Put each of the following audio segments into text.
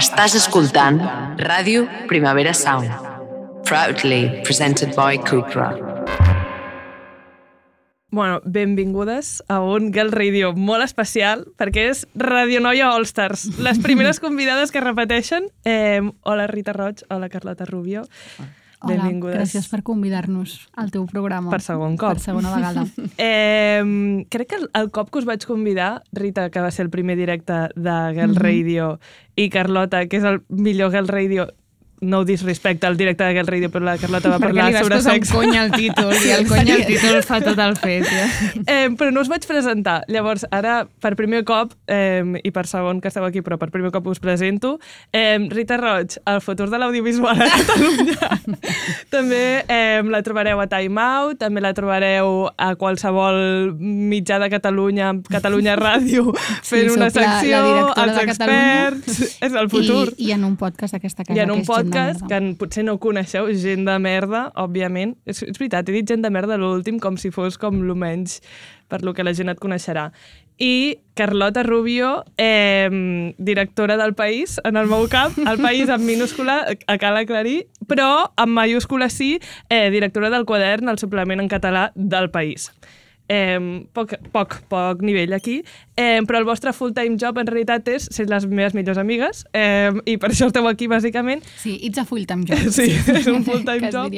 Estàs escoltant Ràdio Primavera Sound. Proudly presented by Cupra. Bueno, benvingudes a un Girl Radio molt especial, perquè és Radio Noia All Stars. Les primeres convidades que repeteixen. Eh, hola, Rita Roig. Hola, Carlota Rubio. Hola, Benvingudes. gràcies per convidar-nos al teu programa. Per segon cop. Per segona vegada. Eh, crec que el, el cop que us vaig convidar, Rita, que va ser el primer directe de Girl Mhm. Radio, i Carlota, que és el millor Girl Radio, no ho disrespecte al directe Girl Radio, però la Carlota va Perquè parlar li vas sobre posar sexe. un cony al títol i el cony al títol fa tot el fet. Ja. Eh, però no us vaig presentar. Llavors, ara, per primer cop, eh, i per segon que esteu aquí, però per primer cop us presento, eh, Rita Roig, el futur de l'audiovisual a Catalunya. també eh, la trobareu a Time Out, també la trobareu a qualsevol mitjà de Catalunya, Catalunya Ràdio, fent sóc una la- la secció, directora els experts... És el futur. I, I en un podcast d'aquesta casa, I en un que és Gent de podcast que en- potser no coneixeu, gent de merda, òbviament. És, és veritat, he dit gent de merda l'últim com si fos com el menys per lo que la gent et coneixerà. I Carlota Rubio, eh, directora del País, en el meu cap, el País en minúscula, a cal aclarir, però en mayúscula sí, eh, directora del quadern, el suplement en català del País. Eh, poc, poc, poc nivell aquí, eh, però el vostre full-time job en realitat és ser les meves millors amigues eh, i per això esteu aquí bàsicament Sí, it's a full-time job. Sí, és un full-time job.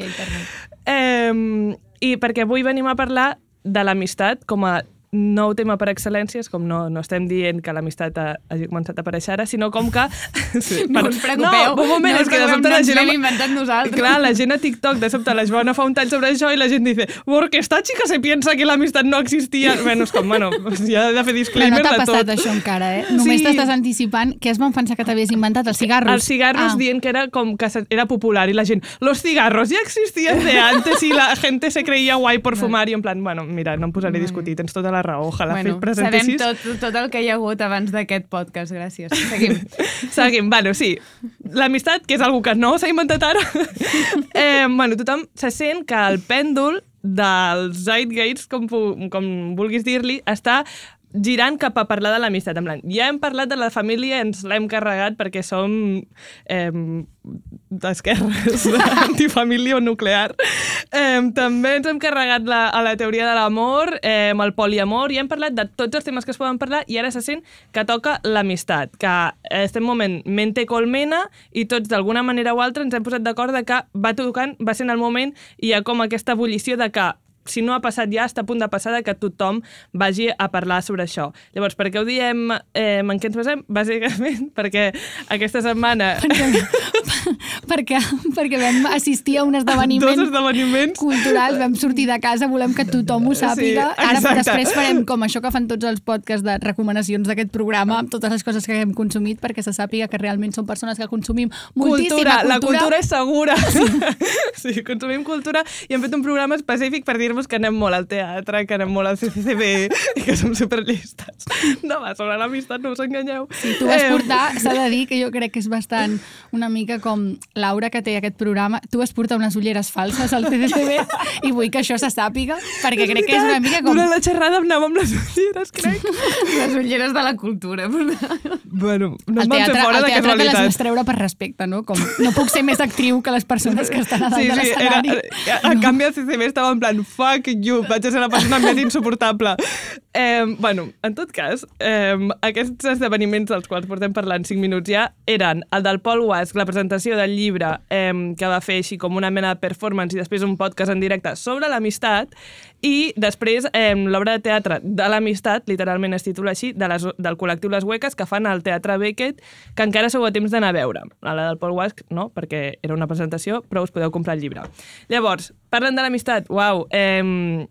Eh, I perquè avui venim a parlar de l'amistat com a nou tema per excel·lències, com no, no estem dient que l'amistat ha- hagi començat a aparèixer ara, sinó com que... Sí, No us preocupeu. No, un moment, no és que de sobte preocupeu, la no gent... l'hem inventat nosaltres. Clar, la gent a TikTok, de sobte la Joana fa un tall sobre això i la gent dice porque esta chica se piensa que l'amistat no existia. Bueno, és com, bueno, ja he de fer Però disclaimer no t'ha de passat tot. això encara, eh? Només Sí. t'estàs anticipant que es van pensar que t'havies inventat els cigarros. Els cigarros ah. dient que era com que era popular i la gent, los cigarros ja existien de antes i la gente se creia guai por fumar i en plan, bueno, mira, no em posaré a discutir, tens tota la raó, ojalà Bueno, bueno, sabem presentessis. tot, tot el que hi ha hagut abans d'aquest podcast, gràcies. Seguim. Seguim, bueno, sí. L'amistat, que és algo que no s'ha inventat ara, eh, bueno, tothom se sent que el pèndol dels zeitgeist, com, com vulguis dir-li, està girant cap a parlar de l'amistat. En plan, ja hem parlat de la família, ens l'hem carregat perquè som eh, d'esquerres, antifamília o nuclear. Eh, també ens hem carregat la, a la teoria de l'amor, eh, el poliamor, i hem parlat de tots els temes que es poden parlar i ara se sent que toca l'amistat, que estem moment mente colmena i tots d'alguna manera o altra ens hem posat d'acord de que va tocant, va sent el moment i hi ha com aquesta ebullició de que si no ha passat ja, està a punt de passar que tothom vagi a parlar sobre això. Llavors, per què ho diem, eh, en què ens basem? Bàsicament perquè aquesta setmana perquè vam assistir a un esdeveniment dos esdeveniments cultural, vam sortir de casa, volem que tothom ho sàpiga. Sí, Ara exacte. després farem com això que fan tots els podcasts de recomanacions d'aquest programa, amb totes les coses que hem consumit, perquè se sàpiga que realment som persones que consumim moltíssima cultura. La cultura és segura. Sí. sí, consumim cultura i hem fet un programa específic per dir-vos que anem molt al teatre, que anem molt al CCCB i que som superllistes. No, va, sobre l'amistat no us enganyeu. Sí, tu vas Eh, portar, s'ha de dir que jo crec que és bastant una mica com l'aura que té aquest programa. Tu vas portar unes ulleres falses al CCTV i vull que això se sàpiga, perquè crec que és una mica com... Durant la xerrada anàvem amb les ulleres, crec. Les ulleres de la cultura. bueno, no el teatre, fora el de teatre te les vas treure per respecte, no? Com, no puc ser més actriu que les persones que estan a dalt Sí, de sí, era, l'escenari. a, a canvi el CCB estava en plan fuck you, vaig ser la persona més insuportable. Eh, bueno, en tot cas, eh, aquests esdeveniments dels quals portem parlant 5 minuts ja eren el del Paul Wask, la presentació del llibre eh, que va fer així com una mena de performance i després un podcast en directe sobre l'amistat i després eh, l'obra de teatre de l'amistat, literalment es titula així, de les, del col·lectiu Les Hueques, que fan al Teatre Beckett, que encara sou a temps d'anar a veure. A la del Paul Wask no, perquè era una presentació, però us podeu comprar el llibre. Llavors, parlen de l'amistat, uau, eh,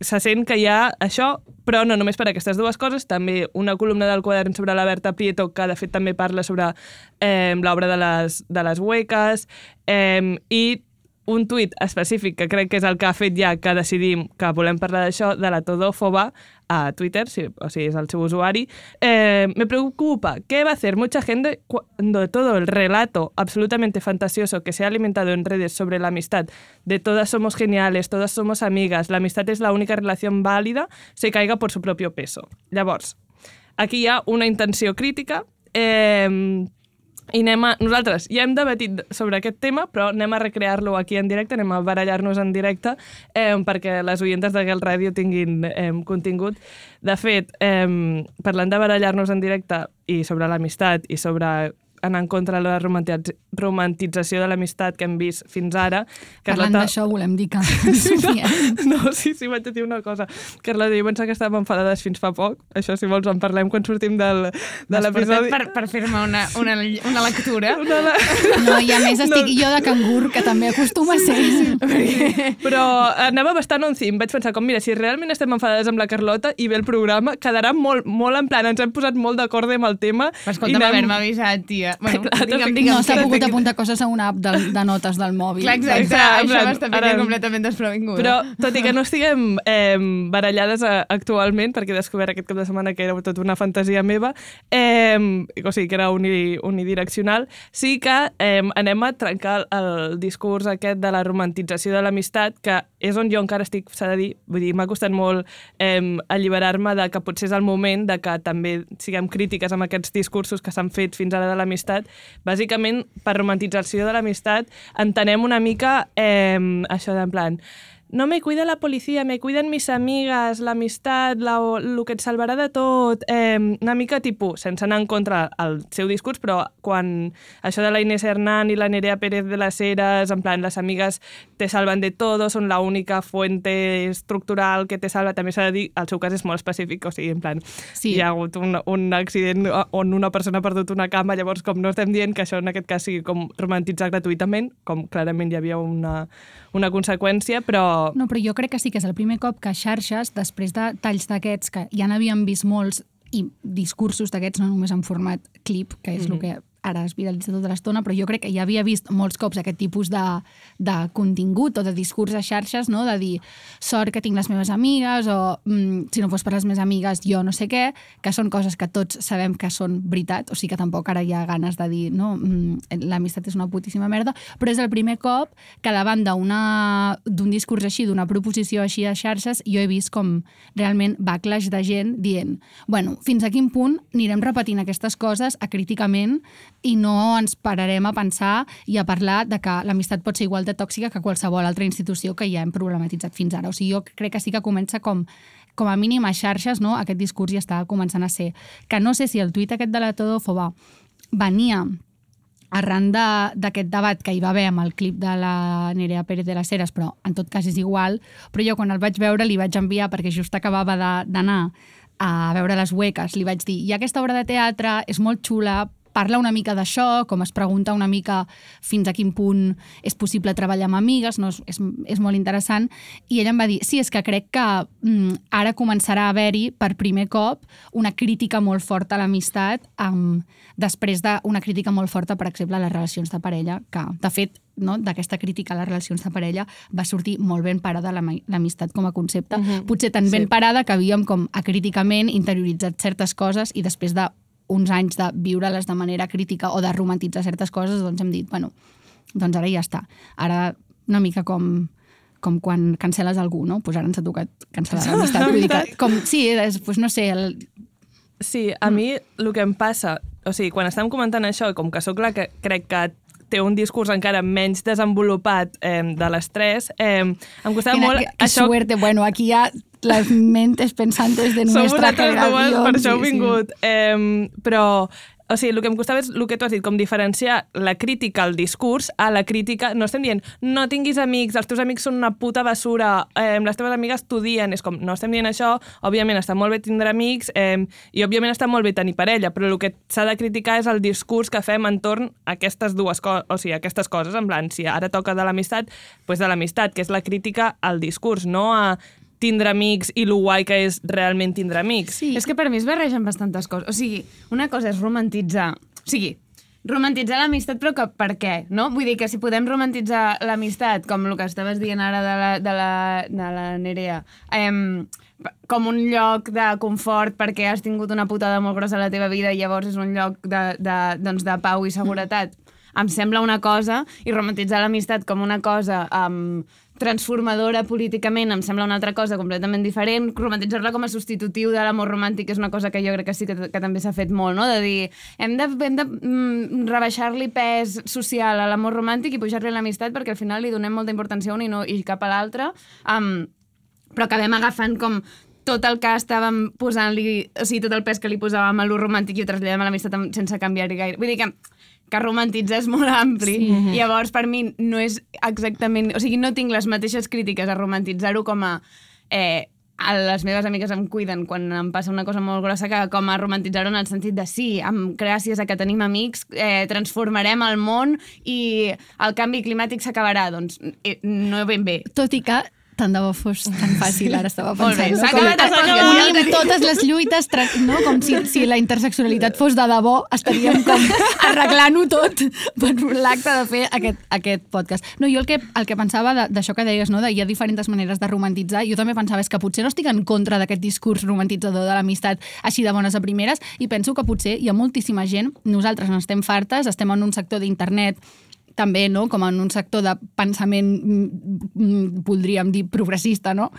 se sent que hi ha això, però no només per aquestes dues coses, també una columna del quadern sobre la Berta Prieto, que de fet també parla sobre eh, l'obra de les, de les hueques, eh, i un tuit específic que crec que és el que ha fet ja que decidim que volem parlar d'això, de la Todófoba, a Twitter, si, o sigui, és el seu usuari, eh, me preocupa qué va a hacer mucha gente cuando todo el relato absolutamente fantasioso que se ha alimentado en redes sobre la amistad de todas somos geniales, todas somos amigas, la amistad es la única relación válida, se caiga por su propio peso. Llavors, aquí hi ha una intenció crítica eh, i anem a, nosaltres ja hem debatit sobre aquest tema, però anem a recrear-lo aquí en directe, anem a barallar-nos en directe eh, perquè les oientes de Gel Ràdio tinguin eh, contingut. De fet, eh, parlant de barallar-nos en directe i sobre l'amistat i sobre anar en contra de la romanti- romantització de l'amistat que hem vist fins ara. Parlant d'això, volem dir que... Sí, Sofia, no, no, sí, sí, vaig a dir una cosa. Carlota, jo pensava que estàvem enfadades fins fa poc. Això, si vols, en parlem quan sortim del, de l'episodi. Per, per fer-me una, una, una lectura. Una de- No, i a més estic jo de cangur, que també acostuma a ser. Però anava bastant on cim. Vaig pensar, com, mira, si realment estem enfadades amb la Carlota i ve el programa, quedarà molt, molt en plan, ens hem posat molt d'acord amb el tema. Escolta'm, i anem- haver-me avisat, tia. Bueno, Clar, digue'm, digue'm. No s'ha que- pogut apuntar coses a una app de, de notes del mòbil. Clar, exacte, Exacte, això m'està ara- completament desprevinguda. Però, tot i que no estiguem eh, barallades eh, actualment, perquè he descobert aquest cap de setmana que era tot una fantasia meva, eh, o sigui, que era uni, unidireccional, sí que eh, anem a trencar el, el discurs aquest de la romantització de l'amistat, que és on jo encara estic, s'ha de dir, vull dir, m'ha costat molt eh, alliberar-me de que potser és el moment de que també siguem crítiques amb aquests discursos que s'han fet fins ara de l'amistat. Bàsicament, per romantització de l'amistat, entenem una mica eh, això d'en plan no me cuida la policia, me cuiden mis amigas, l'amistat, el que et salvarà de tot, eh, una mica tipus, sense anar en contra el seu discurs, però quan això de la Inés Hernán i la Nerea Pérez de las Heras, en plan, les amigues te salvan de todo, són la única fuente estructural que te salva, també s'ha de dir, el seu cas és molt específic, o sigui, en plan, Sí. hi ha hagut un, un accident on una persona ha perdut una cama, llavors com no estem dient que això en aquest cas sigui com romantitzar gratuïtament, com clarament hi havia una, una conseqüència, però... No, però jo crec que sí que és el primer cop que xarxes, després de talls d'aquests, que ja n'havíem vist molts, i discursos d'aquests, no només en format clip, que és mm -hmm. el que ara es viralitza tota l'estona, però jo crec que ja havia vist molts cops aquest tipus de, de contingut o de discurs a xarxes, no? de dir, sort que tinc les meves amigues, o mm, si no fos per les meves amigues, jo no sé què, que són coses que tots sabem que són veritat, o sigui que tampoc ara hi ha ganes de dir, no, mm, l'amistat és una putíssima merda, però és el primer cop que davant d'un discurs així, d'una proposició així a xarxes, jo he vist com realment backlash de gent dient, bueno, fins a quin punt anirem repetint aquestes coses acríticament i no ens pararem a pensar i a parlar de que l'amistat pot ser igual de tòxica que qualsevol altra institució que ja hem problematitzat fins ara. O sigui, jo crec que sí que comença com com a mínim a xarxes, no? aquest discurs ja està començant a ser. Que no sé si el tuit aquest de la Todòfoba venia arran de- d'aquest debat que hi va haver amb el clip de la Nerea Pérez de les Heres, però en tot cas és igual, però jo quan el vaig veure li vaig enviar, perquè just acabava de- d'anar a veure les hueques, li vaig dir, ha aquesta obra de teatre, és molt xula, parla una mica d'això, com es pregunta una mica fins a quin punt és possible treballar amb amigues, no? és, és, és molt interessant, i ella em va dir, sí, és que crec que mm, ara començarà a haver-hi per primer cop una crítica molt forta a l'amistat, um, després d'una crítica molt forta, per exemple, a les relacions de parella, que, de fet, no, d'aquesta crítica a les relacions de parella va sortir molt ben parada l'ami- l'amistat com a concepte, uh -huh. potser tan ben Sí. parada que havíem com acríticament interioritzat certes coses i després de uns anys de viure-les de manera crítica o de romantitzar certes coses, doncs hem dit, bueno, doncs ara ja està. Ara una mica com com quan cancel·les algú, no? Pues ara ens ha tocat cancel·lar l'amistat. Vull dir que, com, sí, és, pues no sé, el, Sí, a mi el que em passa, o sigui, quan estàvem comentant això, com que sóc la que crec que té un discurs encara menys desenvolupat eh, de les tres, eh, em costava Quina, molt... que, que suerte. Bueno, aquí hi las mentes pensantes de Som nuestra vosaltres dues, generación. per això heu sí, sí. vingut. Eh, però, o sigui, el que em costava és el que tu has dit, com diferenciar la crítica al discurs a la crítica... No estem dient, no tinguis amics, els teus amics són una puta basura, eh, les teves amigues t'odien, és com, no estem dient això, òbviament està molt bé tindre amics eh, i òbviament està molt bé tenir parella, però el que s'ha de criticar és el discurs que fem entorn a aquestes dues coses, o sigui, aquestes coses, en plan, si ara toca de l'amistat, doncs de l'amistat, que és la crítica al discurs, no a tindre amics i lo guai que és realment tindre amics. Sí. És que per mi es barregen bastantes coses. O sigui, una cosa és romantitzar... O sigui, romantitzar l'amistat, però que per què, no? Vull dir que si podem romantitzar l'amistat, com el que estaves dient ara de la, de la, de la Nerea, em, com un lloc de confort perquè has tingut una putada molt grossa a la teva vida i llavors és un lloc de, de, doncs de pau i seguretat. em sembla una cosa i romantitzar l'amistat com una cosa um, transformadora políticament em sembla una altra cosa completament diferent. Romantitzar-la com a substitutiu de l'amor romàntic és una cosa que jo crec que sí que, que també s'ha fet molt, no? De dir, hem de, hem de mm, rebaixar-li pes social a l'amor romàntic i pujar-li l'amistat perquè al final li donem molta importància a un i, no, i cap a l'altre. Um, però acabem agafant com tot el que estàvem posant-li, o sigui, tot el pes que li posàvem a l'ús romàntic i ho traslladem a l'amistat sense canviar-hi gaire. Vull dir que que romantitzar és molt ampli. Sí. Llavors, per mi, no és exactament... O sigui, no tinc les mateixes crítiques a romantitzar-ho com a... Eh, a les meves amigues em cuiden quan em passa una cosa molt grossa que com a romantitzar-ho en el sentit de sí, amb, gràcies a que tenim amics eh, transformarem el món i el canvi climàtic s'acabarà. Doncs eh, no ben bé. Tot i que tant de bo fos tan fàcil, ara estava Molt bé, pensant. s'ha acabat podcast. unim totes les lluites, no? com si, si la intersexualitat fos de debò, estaríem com arreglant-ho tot per l'acte de fer aquest, aquest podcast. No, jo el que, el que pensava d'això que deies, no? de hi ha diferents maneres de romantitzar, jo també pensava és que potser no estic en contra d'aquest discurs romantitzador de l'amistat així de bones a primeres i penso que potser hi ha moltíssima gent, nosaltres n'estem fartes, estem en un sector d'internet també, no?, com en un sector de pensament, mm, mm, voldríem dir, progressista, no?,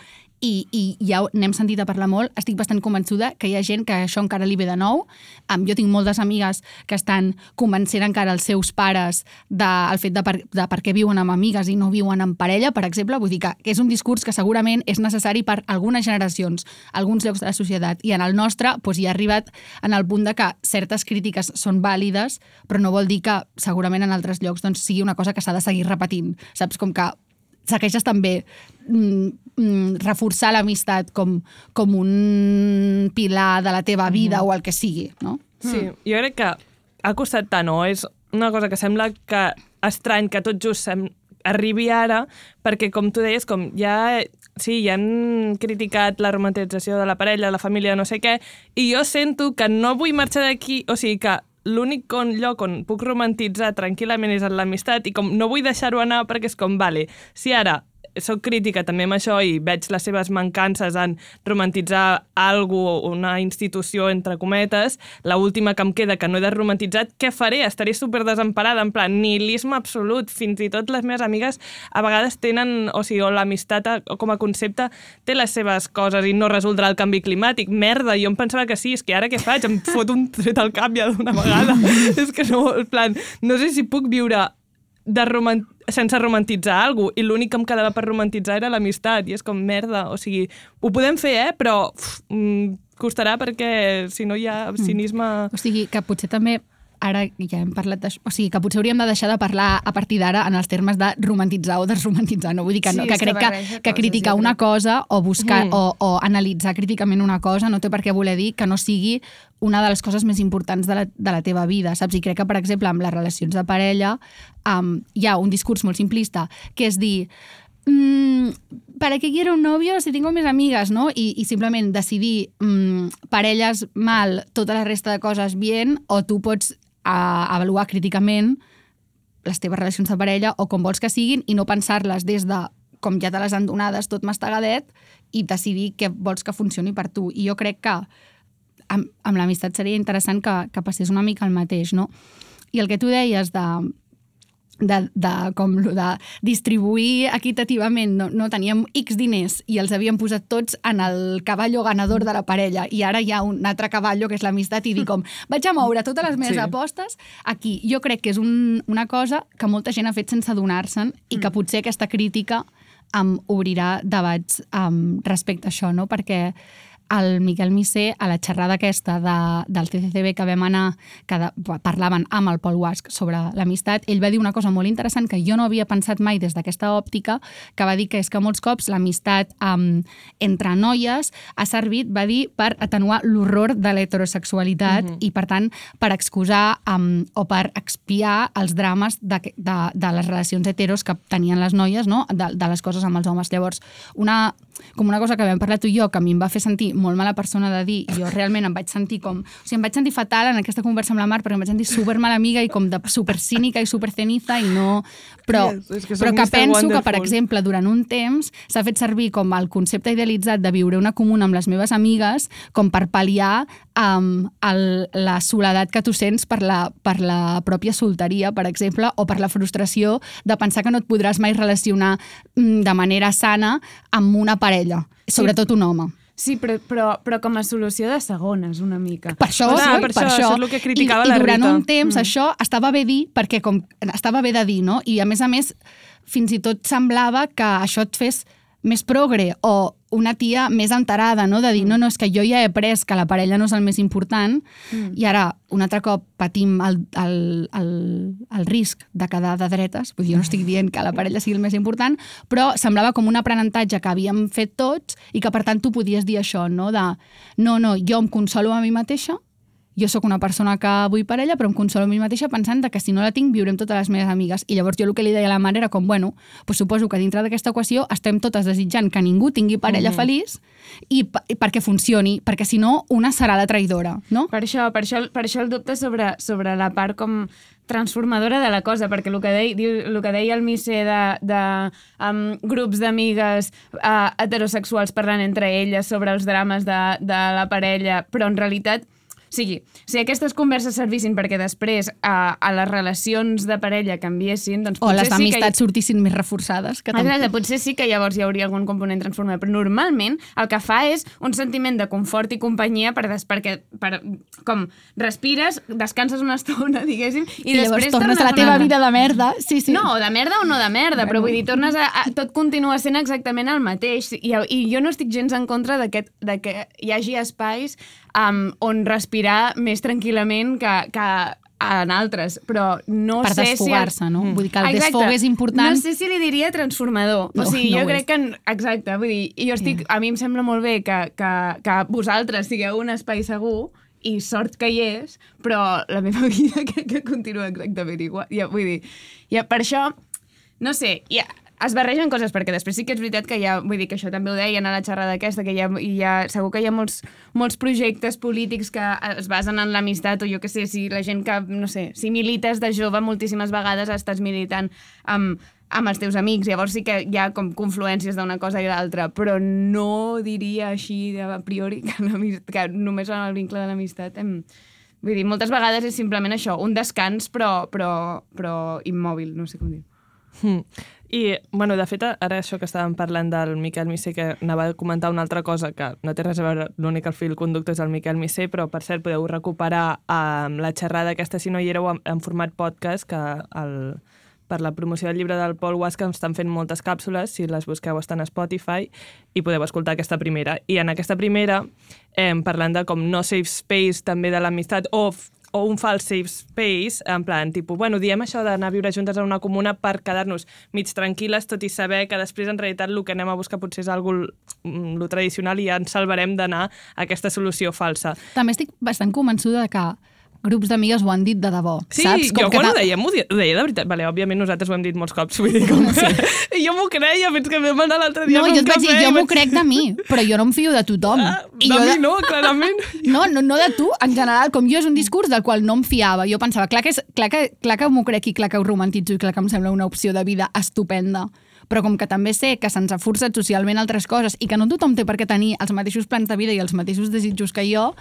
i, i ja n'hem sentit a parlar molt. Estic bastant convençuda que hi ha gent que això encara li ve de nou. Um, jo tinc moltes amigues que estan convencent encara els seus pares del fet de per, de per què viuen amb amigues i no viuen en parella, per exemple. Vull dir que és un discurs que segurament és necessari per algunes generacions, alguns llocs de la societat. I en el nostre doncs, hi ha arribat en el punt de que certes crítiques són vàlides, però no vol dir que segurament en altres llocs doncs, sigui una cosa que s'ha de seguir repetint. Saps? Com que segueixes també mm, mm, reforçar l'amistat com, com un pilar de la teva vida o el que sigui, no? Sí, jo crec que ha costat tant, o és una cosa que sembla que estrany que tot just sem arribi ara, perquè com tu deies, com ja sí, ja han criticat la romantització de la parella, de la família, no sé què, i jo sento que no vull marxar d'aquí, o sigui que l'únic lloc on puc romantitzar tranquil·lament és en l'amistat i com no vull deixar-ho anar perquè és com, vale, si ara soc crítica també amb això i veig les seves mancances en romantitzar algo, una institució, entre cometes, la última que em queda que no he desromantitzat, què faré? Estaré super desemparada, en plan, nihilisme absolut. Fins i tot les meves amigues a vegades tenen, o sigui, o l'amistat com a concepte té les seves coses i no resoldrà el canvi climàtic. Merda, jo em pensava que sí, és que ara què faig? Em fot un tret al cap ja d'una vegada. és que no, en plan, no sé si puc viure de romant sense romantitzar alguna cosa, i l'únic que em quedava per romantitzar era l'amistat, i és com merda, o sigui, ho podem fer, eh, però uf, mm, costarà perquè si no hi ha cinisme... O sigui, que potser també ara ja hem parlat d'això, o sigui, que potser hauríem de deixar de parlar a partir d'ara en els termes de romantitzar o desromantitzar, no? Vull dir que, Sí, no, que és que crec que, que coses, criticar jo una cosa o buscar Mm. o, o analitzar críticament una cosa no té per què voler dir que no sigui una de les coses més importants de la, de la teva vida, saps? I crec que, per exemple, amb les relacions de parella um, hi ha un discurs molt simplista, que és dir mm, ¿para qué quiero un novio si tengo mis amigas, no? I, i simplement decidir mm, parelles mal, tota la resta de coses bien, o tu pots a, avaluar críticament les teves relacions de parella o com vols que siguin i no pensar-les des de com ja te les han donades tot mastagadet i decidir què vols que funcioni per tu. I jo crec que amb, amb l'amistat seria interessant que, que passés una mica el mateix, no? I el que tu deies de, de, de, com lo de distribuir equitativament, no, no teníem X diners i els havíem posat tots en el cavallo ganador de la parella i ara hi ha un altre cavallo que és l'amistat i dir com, vaig a moure totes les meves Sí. apostes aquí. Jo crec que és un, una cosa que molta gent ha fet sense adonar-se'n i que potser aquesta crítica um, obrirà debats um, respecte a això, no? Perquè el Miquel Missé, a la xerrada aquesta de, del CCCB que vam anar, que de, parlaven amb el Pol Guasc sobre l'amistat, ell va dir una cosa molt interessant que jo no havia pensat mai des d'aquesta òptica, que va dir que és que molts cops l'amistat um, entre noies ha servit, va dir, per atenuar l'horror de l'heterosexualitat i, per tant, per excusar um, o per expiar els drames de, de, de les relacions heteros que tenien les noies, no? de, de les coses amb els homes. Llavors, una, com una cosa que vam parlar tu i jo, que a mi em va fer sentir molt mala persona de dir, i jo realment em vaig sentir com... O sigui, em vaig sentir fatal en aquesta conversa amb la Mar, perquè em vaig sentir super mala amiga i com de super cínica i super ceniza i no... Però, Yes, és que però que penso que, per Wonderful. exemple, durant un temps s'ha fet servir com el concepte idealitzat de viure una comuna amb les meves amigues com per pal·liar um, el, la soledat que tu sents per la, per la pròpia solteria, per exemple, o per la frustració de pensar que no et podràs mai relacionar mm, de manera sana amb una parella, sobretot un home. Sí, però, però, però com a solució de segones, una mica. Per això, Clar, sí, per això, això és el que criticava I, la I durant Rita. un temps mm. això estava bé dir, perquè com estava bé de dir, no? I a més a més, fins i tot semblava que això et fes més progre o una tia més enterada, no? de dir, no, no, és que jo ja he après que la parella no és el més important mm. i ara, un altre cop, patim el, el, el, el risc de quedar de dretes, vull dir, jo no estic dient que la parella sigui el més important, però semblava com un aprenentatge que havíem fet tots i que, per tant, tu podies dir això, no? de, no, no, jo em consolo a mi mateixa, jo sóc una persona que vull parella, però em consolo a mi mateixa pensant que si no la tinc viurem totes les meves amigues. I llavors jo el que li deia a la mare era com, bueno, pues suposo que dintre d'aquesta equació estem totes desitjant que ningú tingui parella mm -hmm. feliç i, i perquè funcioni, perquè si no, una serà la traïdora, no? Per això, per això, per això el dubte sobre, sobre la part com transformadora de la cosa, perquè el que deia, el que deia el Missé de, de um, grups d'amigues uh, heterosexuals parlant entre elles sobre els drames de, de la parella, però en realitat sigui, si aquestes converses servissin perquè després a, a les relacions de parella canviessin, doncs O les sí que... amistats sortissin més reforçades. Que tampoc... Exacte, potser sí que llavors hi hauria algun component transformador, però normalment el que fa és un sentiment de confort i companyia per des, perquè, per, com, respires, descanses una estona, diguéssim, i, I després tornes a la teva vida de merda. Sí, sí. No, o de merda o no de merda, bueno. però vull dir, tornes a, a, tot continua sent exactament el mateix. I, i jo no estic gens en contra d'aquest- de que hi hagi espais um, on respirar més tranquil·lament que, que en altres, però no per sé desfogar-se, si... no? Vull dir que el Exacte. desfog és important. No sé si li diria transformador. No, o sigui, no jo crec és. que... Exacte, vull dir, jo estic... A mi em sembla molt bé que, que, que vosaltres sigueu un espai segur i sort que hi és, però la meva vida crec que continua exactament igual. Ja, vull dir, ja, per això, no sé, ja, es barregen coses, perquè després sí que és veritat que hi ha, vull dir que això també ho deien a la xerrada aquesta, que hi ha, hi ha segur que hi ha molts, molts projectes polítics que es basen en l'amistat, o jo que sé, si la gent que, no sé, si milites de jove moltíssimes vegades estàs militant amb, amb els teus amics, llavors sí que hi ha com confluències d'una cosa i l'altra, però no diria així a priori que, que només en el vincle de l'amistat hem... Vull dir, moltes vegades és simplement això, un descans però, però, però immòbil, no sé com dir. Mm. I, bueno, de fet, ara això que estàvem parlant del Miquel Missé, que anava a comentar una altra cosa que no té res a veure, l'únic fil conductor és el Miquel Missé, però per cert podeu recuperar um, la xerrada aquesta si no hi éreu en, format podcast, que el, per la promoció del llibre del Paul Wasca estan fent moltes càpsules, si les busqueu estan a Spotify, i podeu escoltar aquesta primera. I en aquesta primera, eh, parlant de com no safe space també de l'amistat, o o un fals safe space, en plan, tipus, bueno, diem això d'anar a viure juntes en una comuna per quedar-nos mig tranquil·les, tot i saber que després en realitat el que anem a buscar potser és algo mm, lo tradicional i ja ens salvarem d'anar a aquesta solució falsa. També estic bastant convençuda que grups d'amigues ho han dit de debò, Sí, saps? jo que quan ho dèiem, ho, di- ho deia de veritat. Vale, òbviament nosaltres ho hem dit molts cops, vull dir, com... Sí. I jo m'ho creia, fins que vam anar l'altre dia No, jo et vaig dir, jo m'ho vaig- crec de mi, però jo no em fio de tothom. Ah, I de jo mi no, clarament. No, no, no de tu, en general, com jo és un discurs del qual no em fiava. Jo pensava, clar que, és, clar que, clar que m'ho crec i clar que ho romantitzo i clar que em sembla una opció de vida estupenda. Però com que també sé que se'ns ha forçat socialment altres coses i que no tothom té per què tenir els mateixos plans de vida i els mateixos desitjos que jo,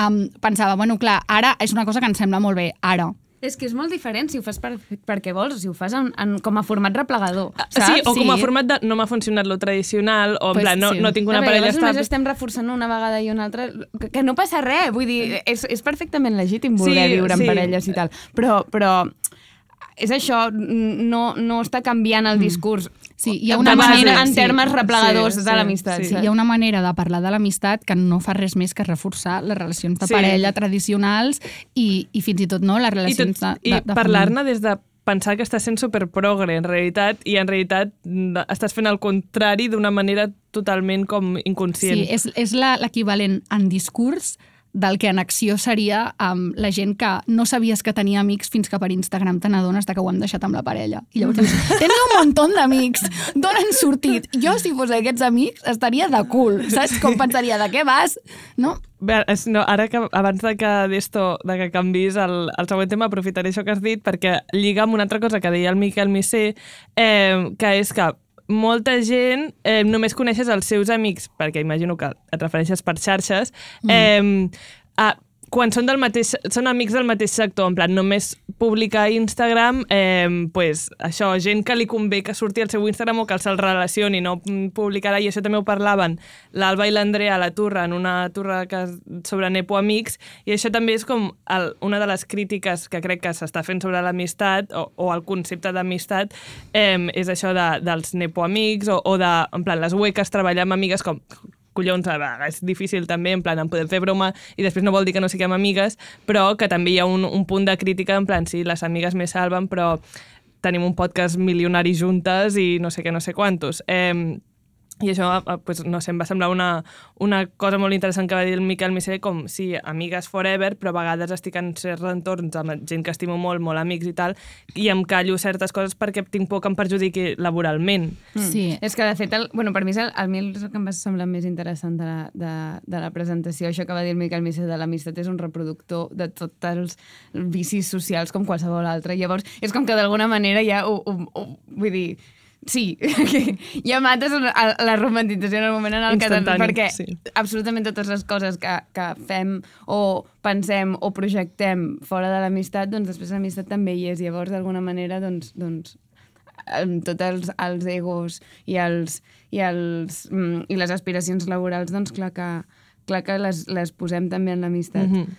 um, pensava, bueno, clar, ara és una cosa que em sembla molt bé, ara. És que és molt diferent si ho fas per, perquè vols o si ho fas en, en, com a format replegador, saps? Ah, Sí, o com a Sí. format de no m'ha funcionat lo tradicional, o en Pues plan, no, sí. no tinc una veure, parella llavors només estable. estem reforçant una vegada i una altra, que, que no passa res, vull dir, és, és perfectament legítim voler Sí, viure sí. en parelles i tal, però, però és això, no, no està canviant el discurs Sí, hi ha de una base, manera- en sí, termes replegadors sí, de sí, l'amistat. sí. saps? Hi ha una manera de parlar de l'amistat que no fa res més que reforçar les relacions de Sí. parella tradicionals i, i fins i tot no les I, relacions tot, de, i de, de parlar-ne des de pensar que estàs sent superprogre, en realitat, i en realitat mm, estàs fent el contrari d'una manera totalment com inconscient. Sí, és, és l'equivalent en discurs del que en acció seria amb la gent que no sabies que tenia amics fins que per Instagram te n'adones que ho han deixat amb la parella. I llavors dius, tens un muntó d'amics, d'on han sortit? Jo, si fos aquests amics, estaria de cul, saps? Com pensaria, de què vas? No? Bé, no, ara que abans de que d'esto, de que canvis el, el següent tema, aprofitaré això que has dit perquè lliga amb una altra cosa que deia el Miquel Missé, eh, que és que molta gent eh, només coneixes els seus amics, perquè imagino que et refereixes per xarxes, eh, a, quan són, del mateix, són amics del mateix sector, en plan, només publicar a Instagram, eh, pues, això, gent que li convé que surti al seu Instagram o que se'l relacioni, no publicarà, i això també ho parlaven l'Alba i l'Andrea a la Turra, en una turra que, sobre Nepo Amics, i això també és com el, una de les crítiques que crec que s'està fent sobre l'amistat o, o el concepte d'amistat, eh, és això de, dels Nepo Amics o, o de, en plan, les hueques treballar amb amigues com collons, ara, és difícil també, en plan, en podem fer broma i després no vol dir que no siguem amigues, però que també hi ha un, un punt de crítica, en plan, sí, les amigues me salven, però tenim un podcast milionari juntes i no sé què, no sé quantos. Eh, i això, pues, no sé, em va semblar una, una cosa molt interessant que va dir el Miquel Misé, com, sí, amigues forever, però a vegades estic en certs entorns amb gent que estimo molt, molt amics i tal, i em callo certes coses perquè tinc por que em perjudiqui laboralment. Mm. Sí. És que, de fet, el, bueno, per mi, és el, a mi el que em va semblar més interessant de la, de, de la presentació, això que va dir el Miquel Misé de l'amistat és un reproductor de tots els vicis socials com qualsevol altre. Llavors, és com que d'alguna manera ja ho, ho, ho, vull dir, Sí, ja mates la, romantització en el moment en el que... Perquè sí. absolutament totes les coses que, que fem o pensem o projectem fora de l'amistat, doncs després l'amistat també hi és. Llavors, d'alguna manera, doncs, doncs amb tots els, els egos i, els, i, els, mm, i les aspiracions laborals, doncs clar que, clar que les, les posem també en l'amistat. Mm -hmm.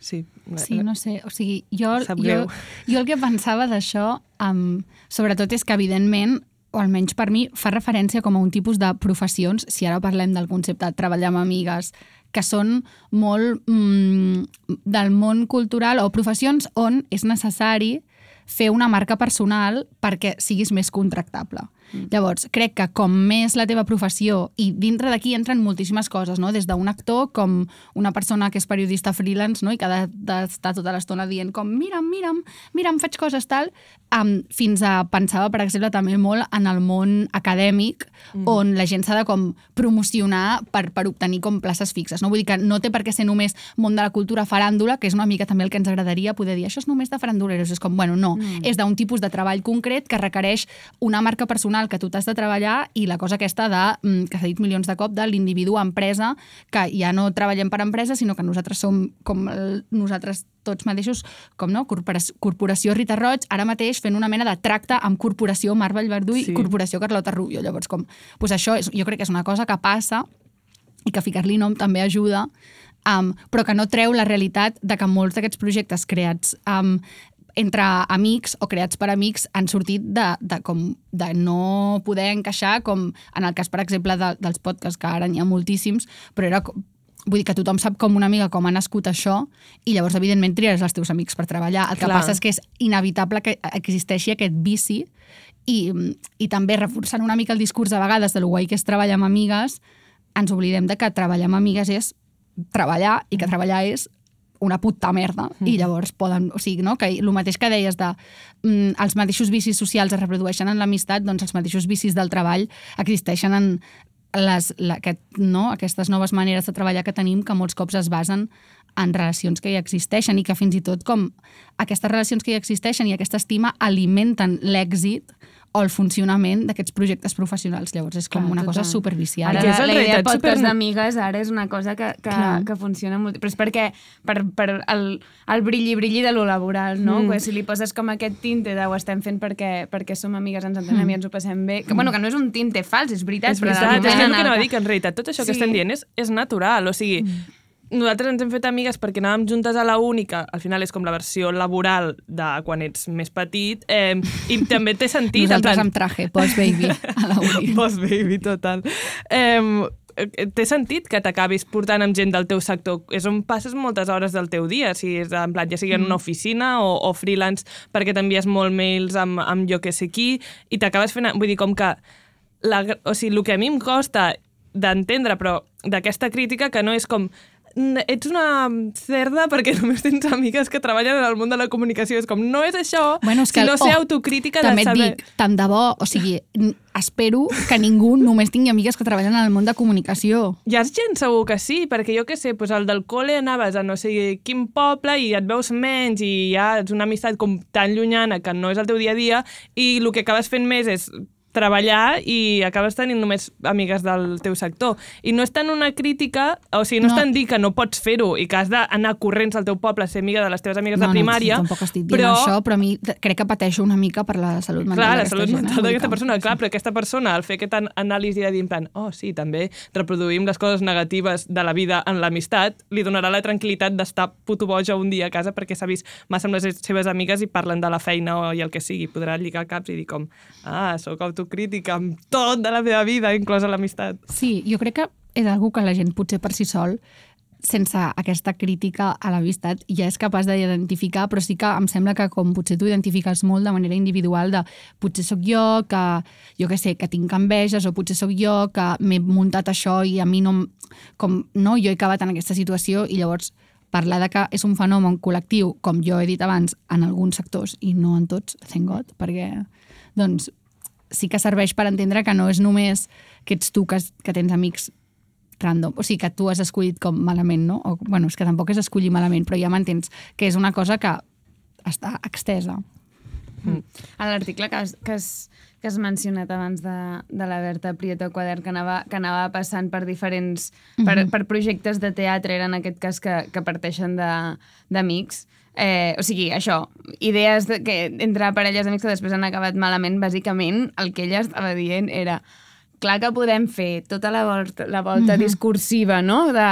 Sí. Sí, no sé, o sigui, jo, jo, jo el que pensava d'això, um, sobretot és que evidentment o almenys per mi, fa referència com a un tipus de professions, si ara parlem del concepte de treballar amb amigues, que són molt mm, del món cultural o professions on és necessari fer una marca personal perquè siguis més contractable. Mm. Llavors, crec que com més la teva professió, i dintre d'aquí entren moltíssimes coses, no? des d'un actor com una persona que és periodista freelance no? i que ha d'estar tota l'estona dient com mira'm, mira'm, mira'm, faig coses tal, um, fins a, pensava, per exemple, també molt en el món acadèmic, mm. on la gent s'ha de com promocionar per, per obtenir com places fixes. No? Vull dir que no té per què ser només món de la cultura faràndula, que és una mica també el que ens agradaria poder dir això és només de faranduleros. És com, bueno, no, mm. és d'un tipus de treball concret que requereix una marca personal que tu t'has de treballar i la cosa aquesta de, mm, que s'ha dit milions de cop, de l'individu empresa, que ja no treballem per empresa, sinó que nosaltres som com el, nosaltres tots mateixos, com no, Corporació, Corporació Rita Roig, ara mateix fent una mena de tracte amb Corporació Marvel Verdú i Sí. Corporació Carlota Rubio. Llavors, com, pues això és, jo crec que és una cosa que passa i que ficar-li nom també ajuda, um, però que no treu la realitat de que molts d'aquests projectes creats um, entre amics o creats per amics han sortit de, de, com, de no poder encaixar, com en el cas, per exemple, de, dels podcasts, que ara n'hi ha moltíssims, però era com- Vull dir que tothom sap com una amiga com ha nascut això i llavors, evidentment, triaràs els teus amics per treballar. El que Clar. passa és que és inevitable que existeixi aquest vici i, i també reforçant una mica el discurs a vegades de lo guai que és treballar amb amigues, ens oblidem de que treballar amb amigues és treballar i que treballar és una puta merda mm. i llavors poden, o sigui, no? que el mateix que deies de mm, els mateixos vicis socials es reprodueixen en l'amistat, doncs els mateixos vicis del treball existeixen en les, la, aquest, no? aquestes noves maneres de treballar que tenim que molts cops es basen en relacions que ja existeixen i que fins i tot com aquestes relacions que ja existeixen i aquesta estima alimenten l'èxit o el funcionament d'aquests projectes professionals. Llavors és com Clar, una cosa total. superviciada. Ara que és la, la idea de podcast super- d'amigues ara és una cosa que, que, Clar. que funciona molt. Però és perquè per, per el, el brilli-brilli de lo laboral, no? Mm. Si li poses com aquest tinte de ho estem fent perquè, perquè som amigues, ens entenem mm. i ens ho passem bé. Que, bueno, que no és un tinte fals, és veritat. És però veritat, el és que és el que en anava a dir, que en realitat tot això que Sí. estem dient és, és natural, o sigui, nosaltres ens hem fet amigues perquè anàvem juntes a la única, al final és com la versió laboral de quan ets més petit, eh, i també té sentit. en Nosaltres plan- amb traje, post baby, a la uni. Boss baby, total. Eh, té sentit que t'acabis portant amb gent del teu sector. És on passes moltes hores del teu dia, si és en plan, ja sigui en una oficina o, o freelance, perquè t'envies molt mails amb, amb jo que sé qui, i t'acabes fent... Vull dir, com que... La, o sigui, el que a mi em costa d'entendre, però d'aquesta crítica, que no és com "N- ets una cerda perquè només tens amigues que treballen en el món de la comunicació. És com, no és això, Bueno, és que, sinó ser oh, autocrítica també de et saber... dic, tant de bo, o sigui, espero que ningú només tingui amigues que treballen en el món de comunicació. Hi ha gent segur que sí, perquè jo què sé, doncs el del col·le anaves a no sé quin poble i et veus menys i ja és una amistat com tan llunyana que no és el teu dia a dia i el que acabes fent més és treballar i acabes tenint només amigues del teu sector. I no és tant una crítica, o sigui, no, no. No. és tant dir que no pots fer-ho i que has d'anar corrents al teu poble a ser amiga de les teves amigues de primària, No, tampoc estic dient però... això, però a mi crec que pateixo una mica per la salut mental Clar, la salut gent, eh? mental dir d'aquesta que- persona, clar, però aquesta persona, al fer aquesta anàlisi de dir en plan, oh, sí, també reproduïm les coses negatives de la vida en l'amistat, li donarà la tranquil·litat d'estar puto boja un dia a casa perquè s'ha vist massa amb les seves amigues i parlen de la feina o i el que sigui. Podrà lligar caps i dir com, ah, sóc autocrítica amb tot de la meva vida, inclosa l'amistat. Sí, jo crec que és algú que la gent potser per si sol sense aquesta crítica a l'amistat ja és capaç d'identificar, però sí que em sembla que com potser tu identifiques molt de manera individual de potser sóc jo que, jo que sé, que tinc enveges o potser sóc jo que m'he muntat això i a mi no... Com, no, jo he acabat en aquesta situació i llavors parlar de que és un fenomen col·lectiu, com jo he dit abans, en alguns sectors i no en tots, thank God, perquè doncs sí que serveix per entendre que no és només que ets tu que, que tens amics random, o sigui, que tu has escollit com malament, no? O, bueno, és que tampoc és escollir malament, però ja m'entens que és una cosa que està extesa. A l'article que, has, que, has, que has mencionat abans de, de la Berta Prieto Quadern, que anava, que anava passant per diferents... Per, per projectes de teatre, era en aquest cas que, que parteixen de- d'amics. Eh, o sigui, això, idees de, que entre parelles d'amics que després han acabat malament, bàsicament el que ella estava dient era clar que podem fer tota la volta, la volta discursiva, no?, de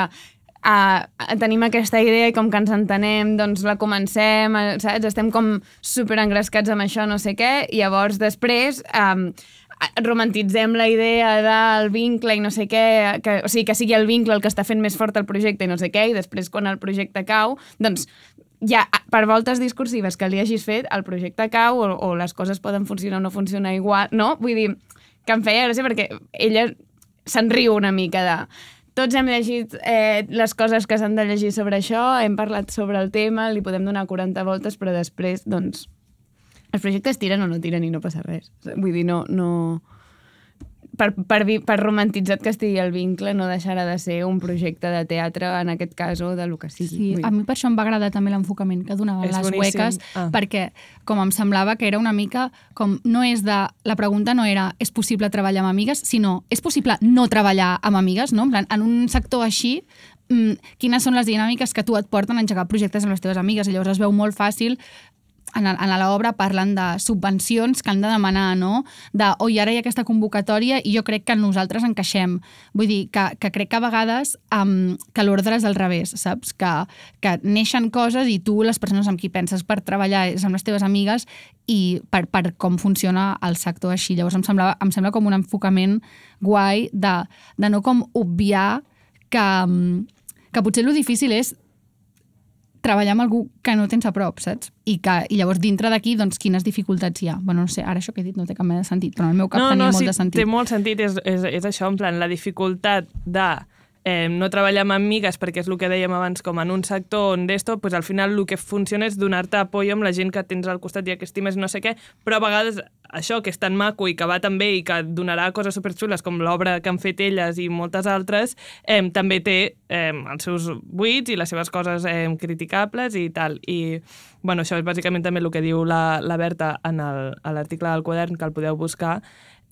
a, a, tenim aquesta idea i com que ens entenem, doncs la comencem, saps? Estem com super engrescats amb això, no sé què, i llavors després um, romantitzem la idea del vincle i no sé què, que, o sigui, que sigui el vincle el que està fent més fort el projecte i no sé què, i després quan el projecte cau, doncs ja per voltes discursives que li hagis fet, el projecte cau o, o les coses poden funcionar o no funcionar igual, no? Vull dir, que em feia gràcia perquè ella se'n riu una mica de tots hem llegit eh, les coses que s'han de llegir sobre això, hem parlat sobre el tema, li podem donar 40 voltes, però després, doncs, els projectes tiren o no tiren i no passa res. Vull dir, no... no per, per, per romantitzat que estigui el vincle, no deixarà de ser un projecte de teatre, en aquest cas, o de lo que sigui. Sí, Vull a mi per això em va agradar també l'enfocament que donaven És les boníssim. hueques, Ah. perquè com em semblava que era una mica com no és de... La pregunta no era és possible treballar amb amigues, sinó és possible no treballar amb amigues, no? En plan, en un sector així, mm, quines són les dinàmiques que tu et porten a engegar projectes amb les teves amigues? I llavors es veu molt fàcil en, el- en l'obra parlen de subvencions que han de demanar, no? De, oi, ara hi ha aquesta convocatòria i jo crec que nosaltres encaixem. Vull dir, que, que crec que a vegades um, que l'ordre és al revés, saps? Que, que neixen coses i tu, les persones amb qui penses per treballar és amb les teves amigues i per, per com funciona el sector així. Llavors em, semblava, em sembla com un enfocament guai de, de no com obviar que, que potser lo difícil és treballar amb algú que no tens a prop, saps? I, que, i llavors dintre d'aquí, doncs, quines dificultats hi ha? Bueno, no sé, ara això que he dit no té cap mena de sentit, però en el meu cap no, tenia no, molt sí, de sentit. té molt sentit, és, és, és això, en plan, la dificultat de eh, no treballar amb amigues, perquè és el que dèiem abans, com en un sector on d'esto, pues al final el que funciona és donar-te apoyo amb la gent que tens al costat i que estimes no sé què, però a vegades això que és tan maco i que va tan bé i que donarà coses superxules com l'obra que han fet elles i moltes altres, eh, també té eh, els seus buits i les seves coses eh, criticables i tal. I bueno, això és bàsicament també el que diu la, la Berta en l'article del quadern, que el podeu buscar,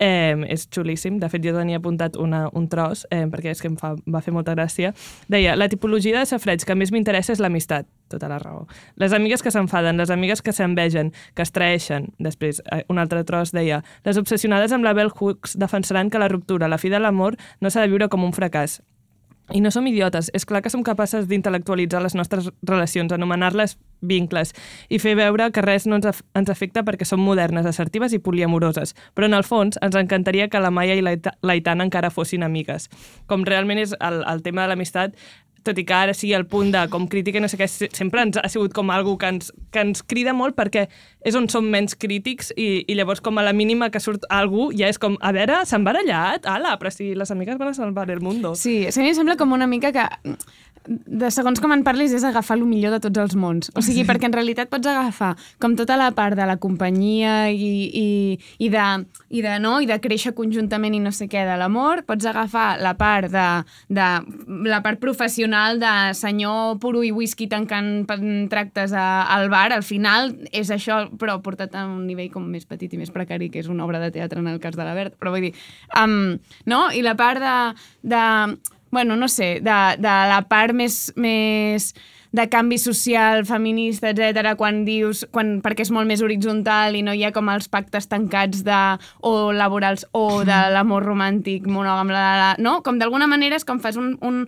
Eh, és xulíssim. De fet, jo tenia apuntat una, un tros, eh, perquè és que em fa, va fer molta gràcia. Deia, la tipologia de safreig que més m'interessa és l'amistat. Tota la raó. Les amigues que s'enfaden, les amigues que s'envegen, que es traeixen. Després, eh, un altre tros deia, les obsessionades amb la Bell Hooks defensaran que la ruptura, la fi de l'amor, no s'ha de viure com un fracàs. I no som idiotes. És clar que som capaces d'intel·lectualitzar les nostres relacions, anomenar-les vincles i fer veure que res no ens, af ens afecta perquè som modernes, assertives i poliamoroses. Però en el fons ens encantaria que la Maia i l'Aita- l'Aitana encara fossin amigues. Com realment és el, el tema de l'amistat, tot i que ara sigui el punt de com crítica, no sé què, se- sempre ens ha sigut com algo que ens, que ens crida molt perquè és on som menys crítics i, i llavors com a la mínima que surt algú ja és com, a veure, s'han barallat? Ala, però si les amigues van a salvar el mundo. Sí, a mi em sembla com una mica que de segons com en parlis és agafar el millor de tots els mons. O sigui, perquè en realitat pots agafar com tota la part de la companyia i, i, i, de, i, de, no? i de créixer conjuntament i no sé què de l'amor, pots agafar la part de, de la part professional de senyor puro i whisky tancant tractes a, al bar, al final és això, però portat a un nivell com més petit i més precari, que és una obra de teatre en el cas de la Bert, però vull dir, um, no? I la part de, de bueno, no sé, de, de la part més, més de canvi social, feminista, etc quan dius, quan, perquè és molt més horitzontal i no hi ha com els pactes tancats de, o laborals o de l'amor romàntic monògam, la, la, la, no? Com d'alguna manera és com fas un, un,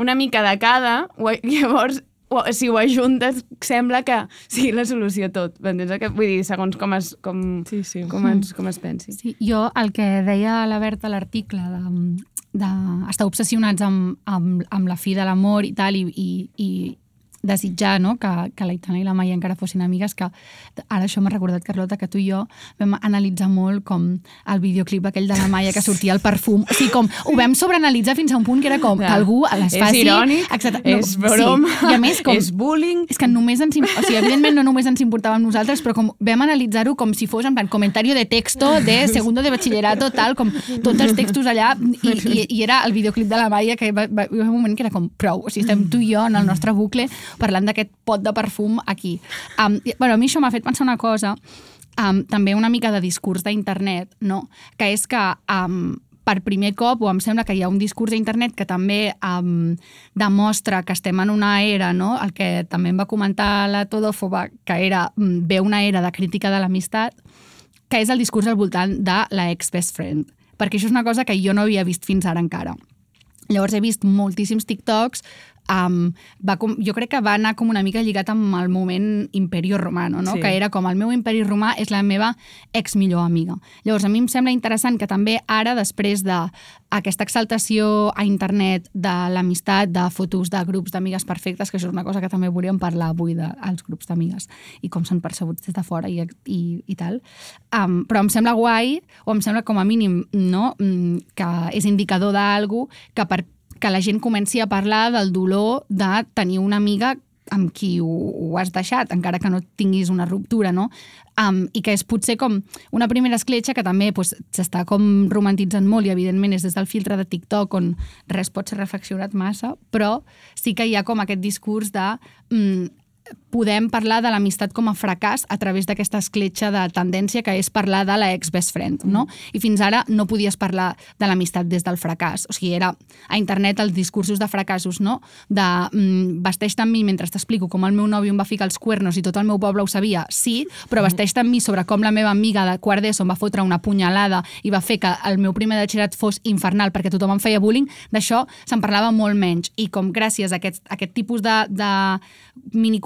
una mica de cada, llavors o, si ho ajuntes, sembla que sigui la solució a tot. Vull dir, segons com es, com, sí, sí. com, es, com es pensi. Sí, jo el que deia la Berta a l'article de, de estar obsessionats amb, amb, amb la fi de l'amor i tal, i, i, i desitjar no? que, que l'Aitana i la Maia encara fossin amigues, que ara això m'ha recordat, Carlota, que tu i jo vam analitzar molt com el videoclip aquell de la Maia que sortia el perfum. O sigui, com ho vam sobreanalitzar fins a un punt que era com que algú les faci... És irònic, exacte, no, és broma, sí. I a més, com, és bullying... És que només ens... O sigui, evidentment no només ens importàvem nosaltres, però com vam analitzar-ho com si fos en plan comentari de texto de segundo de batxillerato, tal, com tots els textos allà, i, i, i era el videoclip de la Maia que va, va, va un moment que era com prou, o sigui, estem tu i jo en el nostre bucle parlant d'aquest pot de perfum aquí. Um, bueno, a mi això m'ha fet pensar una cosa, um, també una mica de discurs d'internet, no? que és que um, per primer cop, o em sembla que hi ha un discurs d'internet que també um, demostra que estem en una era, no? el que també em va comentar la Todòfoba, que era um, ve una era de crítica de l'amistat, que és el discurs al voltant de la ex-best friend. Perquè això és una cosa que jo no havia vist fins ara encara. Llavors he vist moltíssims TikToks um, va com, jo crec que va anar com una mica lligat amb el moment Imperio Romano, no? Sí. que era com el meu imperi romà és la meva ex millor amiga. Llavors, a mi em sembla interessant que també ara, després de aquesta exaltació a internet de l'amistat, de fotos de grups d'amigues perfectes, que això és una cosa que també volíem parlar avui dels grups d'amigues i com són percebuts des de fora i, i, i tal. Um, però em sembla guai, o em sembla com a mínim no? Mm, que és indicador d'algú que per que la gent comenci a parlar del dolor de tenir una amiga amb qui ho, ho has deixat, encara que no tinguis una ruptura, no? Um, I que és potser com una primera escletxa que també s'està pues, com romantitzant molt i evidentment és des del filtre de TikTok on res pot ser reflexionat massa, però sí que hi ha com aquest discurs de mm, podem parlar de l'amistat com a fracàs a través d'aquesta escletxa de tendència que és parlar de la ex-best friend, no? I fins ara no podies parlar de l'amistat des del fracàs. O sigui, era a internet els discursos de fracassos, no? De mm, vesteix-te amb mi mentre t'explico com el meu nòvio em va ficar els cuernos i tot el meu poble ho sabia, sí, però vesteix-te amb mi sobre com la meva amiga de quart d'ESO em va fotre una punyalada i va fer que el meu primer de batxillerat fos infernal perquè tothom em feia bullying, d'això se'n parlava molt menys. I com gràcies a aquest, a aquest tipus de, de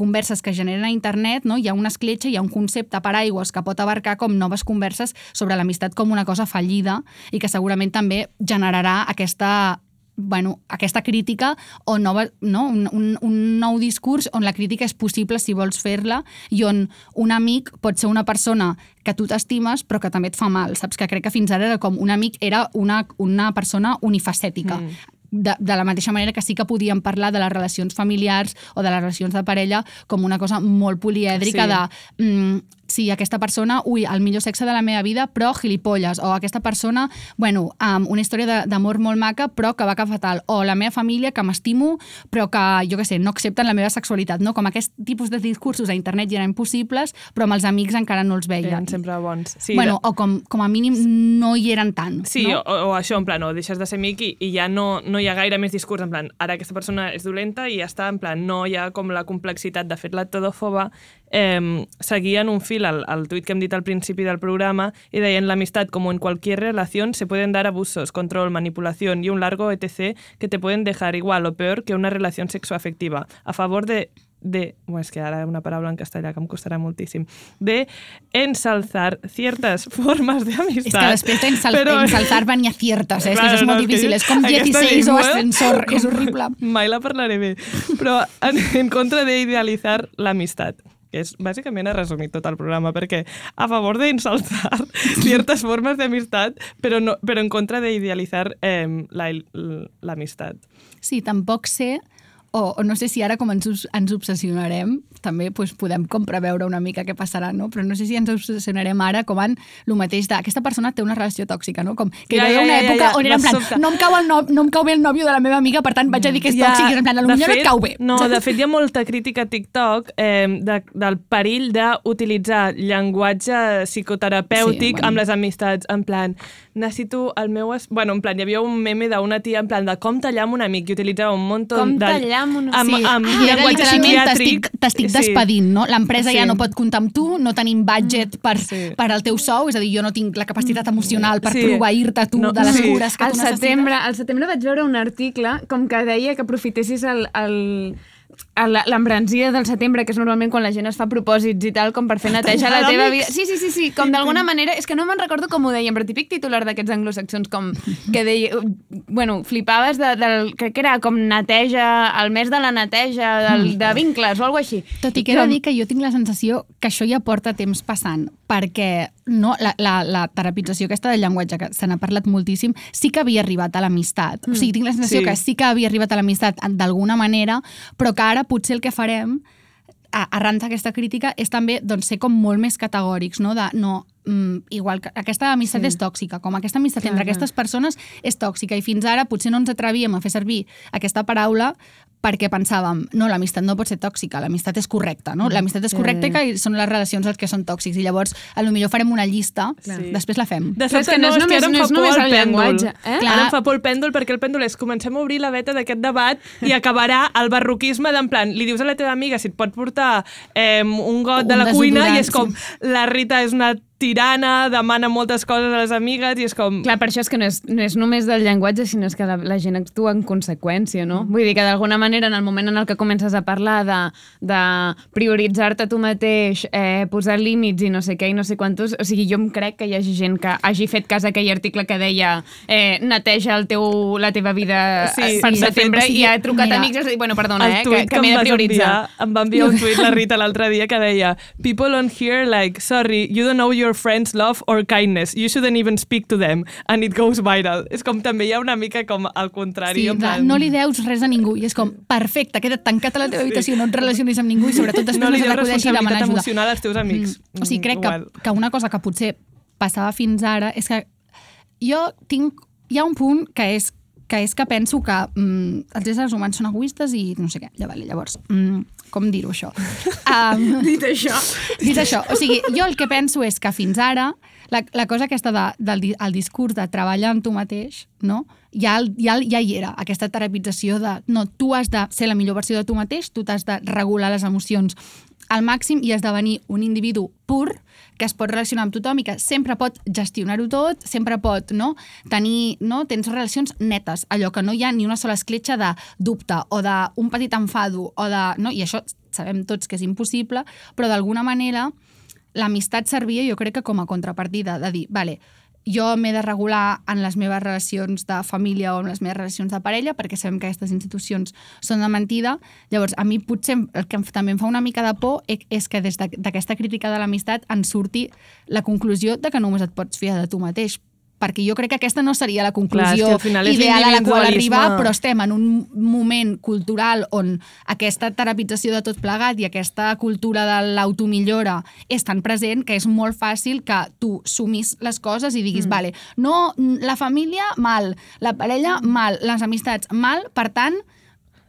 miniconverses que generen a internet, no? hi ha una escletxa, hi ha un concepte per aigües que pot abarcar com noves converses sobre l'amistat com una cosa fallida i que segurament també generarà aquesta bueno, aquesta crítica o nova, no? un, un, un nou discurs on la crítica és possible si vols fer-la i on un amic pot ser una persona que tu t'estimes però que també et fa mal, saps? Que crec que fins ara era com un amic era una, una persona unifacètica. Mm de, de la mateixa manera que sí que podíem parlar de les relacions familiars o de les relacions de parella com una cosa molt polièdrica sí. de mm, sí, aquesta persona, ui, el millor sexe de la meva vida, però gilipolles, o aquesta persona, bueno, amb una història d'amor molt maca, però que va cap fatal, o la meva família, que m'estimo, però que, jo què sé, no accepten la meva sexualitat, no? Com aquest tipus de discursos a internet ja eren possibles, però amb els amics encara no els veien. Eren sempre bons. Sí, bueno, o com, com a mínim no hi eren tant. Sí, no? o, o això, en plan, o deixes de ser amic i, i ja no, no hi ha gaire més discurs, en plan, ara aquesta persona és dolenta i ja està, en plan, no hi ha com la complexitat. De fet, la todòfoba eh, seguien un fil al, al tuit que hem dit al principi del programa y deien l'amistat com en cualquier relación se pueden dar abusos, control, manipulación y un largo etc que te pueden dejar igual o peor que una relación sexoafectiva. A favor de de, bueno, és que ara una paraula en castellà que em costarà moltíssim, de ensalzar ciertas formas de amistad. És que després d'ensal però... ensalzar venia ciertas, eh? Claro, és és molt no, difícil, és com 16 o ascensor, com- és horrible. Mai la parlaré bé. Però en, en contra d'idealitzar l'amistat és bàsicament ha resumit tot el programa, perquè a favor d'ensalzar ciertes formes d'amistat, però, no, però en contra d'idealitzar eh, la- l'amistat. Sí, tampoc sé o, o no sé si ara com ens, ens obsessionarem, també pues, podem com preveure una mica què passarà, no? Però no sé si ens obsessionarem ara com en el mateix de aquesta persona té una relació tòxica, no? Com que hi Ja, haver ja, una ja, ja, època ja, on era en plan, sobte. no em, cau el no, no em cau bé el nòvio de la meva amiga, per tant vaig a dir que és tòxic, i en plan, potser no et cau bé. No, saps? de fet hi ha molta crítica a TikTok eh, de, del perill d'utilitzar llenguatge psicoterapèutic Sí, bueno. amb les amistats, en plan, necessito el meu... Es... Bueno, en plan, hi havia un meme d'una tia en plan de com tallar amb un amic i utilitzava un munt Com de... tallar amb un- amb, Sí, amb era llenguatge psiquiàtric. t'estic t'estic despedint, no? L'empresa Sí. ja no pot comptar amb tu, no tenim budget per, Sí. per al teu sou, és a dir, jo no tinc la capacitat emocional per Sí. proveir-te tu No, de les sí. cures que al tu necessites. setembre, al setembre vaig veure un article com que deia que aprofitessis el, el- l'embranzida del setembre, que és normalment quan la gent es fa propòsits i tal, com per fer neteja la teva vida. Sí, sí, sí, sí, com d'alguna manera... És que no me'n recordo com ho deien, però típic titular d'aquests anglosaxons, com que deia... Bueno, flipaves de, del... Crec que era com neteja, el mes de la neteja, del, de vincles o alguna així. Tot i que he de dir que jo tinc la sensació que això ja porta temps passant, perquè no, la, la, la terapització aquesta del llenguatge, que se n'ha parlat moltíssim, sí que havia arribat a l'amistat. O sigui, tinc la sensació Sí. que sí que havia arribat a l'amistat d'alguna manera, però que ara potser el que farem arran d'aquesta crítica és també doncs, ser com molt més categòrics, no? De, no mm, igual que aquesta amistat sí. és tòxica, com aquesta amistat Clar, entre aquestes persones és tòxica i fins ara potser no ens atrevíem a fer servir aquesta paraula perquè pensàvem, no, l'amistat no pot ser tòxica, l'amistat és correcta, no? L'amistat és correcta i són les relacions els que són tòxics i llavors a lo millor farem una llista, Sí. després la fem. De Però és que no no, és que només- em no és només el el pèndol. llenguatge, eh? Ara em fa por el pèndol perquè el pèndol és comencem a obrir la veta d'aquest debat i acabarà el barroquisme d'en plan, li dius a la teva amiga si et pot portar eh, un got de Un la cuina i és com, la Rita és una tirana, demana moltes coses a les amigues i és com... Clar, per això és que no és, no és només del llenguatge, sinó és que la, la gent actua en conseqüència, no? Vull dir que d'alguna manera, en el moment en el que comences a parlar de, de prioritzar-te tu mateix, eh, posar límits i no sé què i no sé quantos... O sigui, jo em crec que hi hagi gent que hagi fet cas a aquell article que deia eh, neteja el teu, la teva vida Sí, sí, per sí, de fet, setembre o sigui, i ha trucat mira, amics i ha dit, bueno, perdona, eh, que, tuit que m'he de prioritzar. Enviar, em va enviar un tuit la Rita l'altre dia que deia People on here like, sorry, you don't know your friends love or kindness. You shouldn't even speak to them. And it goes viral. És com també hi ha una mica com al contrari. Sí, en plan- no li deus res a ningú i és com, perfecte, queda't tancat a la teva habitació, no et relacionis amb ningú i sobretot després no li deus responsabilitat ajuda. emocional als teus amics. Mm. O sigui, crec que, Igual. que una cosa que potser passava fins ara és que jo tinc... Hi ha un punt que és que és que penso que mm, els éssers humans són egoistes i no sé què. Ja, vale, llavors, mm, com dir-ho això? Um, Dit això... Dit això, o sigui, jo el que penso és que fins ara la, la cosa aquesta de, del el discurs de treballar amb tu mateix, no? Ja, ja, ja hi era, aquesta terapització de no, tu has de ser la millor versió de tu mateix, tu t'has de regular les emocions al màxim i esdevenir un individu pur que es pot relacionar amb tothom i que sempre pot gestionar-ho tot, sempre pot no, tenir, no, tens relacions netes, allò que no hi ha ni una sola escletxa de dubte o d'un petit enfado, o de, no, i això sabem tots que és impossible, però d'alguna manera l'amistat servia, jo crec que com a contrapartida, de dir, vale, jo m'he de regular en les meves relacions de família o en les meves relacions de parella, perquè sabem que aquestes institucions són de mentida. Llavors, a mi potser el que també em fa una mica de por e- és que des de- d'aquesta crítica de l'amistat en surti la conclusió de que només et pots fiar de tu mateix perquè jo crec que aquesta no seria la conclusió Clar, final ideal a la qual arribar, però estem en un moment cultural on aquesta terapització de tot plegat i aquesta cultura de l'automillora és tan present que és molt fàcil que tu sumis les coses i diguis, mm. vale, no, la família, mal, la parella, mal, les amistats, mal, per tant,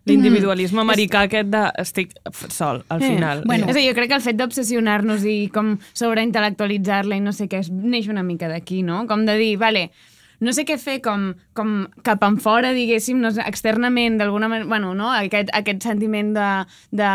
L'individualisme americà aquest de estic sol, al Eh, final. bueno. És a dir, jo crec que el fet d'obsessionar-nos i com sobreintel·lectualitzar-la i no sé què, neix una mica d'aquí, no? Com de dir, vale, no sé què fer com, com cap en fora, diguéssim, no externament, d'alguna manera, bueno, no? Aquest, aquest sentiment de, de